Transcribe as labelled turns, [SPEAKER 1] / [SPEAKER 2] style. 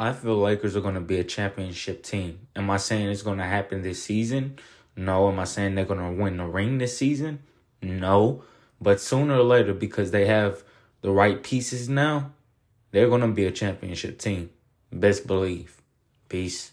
[SPEAKER 1] I feel Lakers are going to be a championship team. Am I saying it's going to happen this season? No. Am I saying they're going to win the ring this season? No. But sooner or later, because they have the right pieces now, they're going to be a championship team. Best believe. Peace.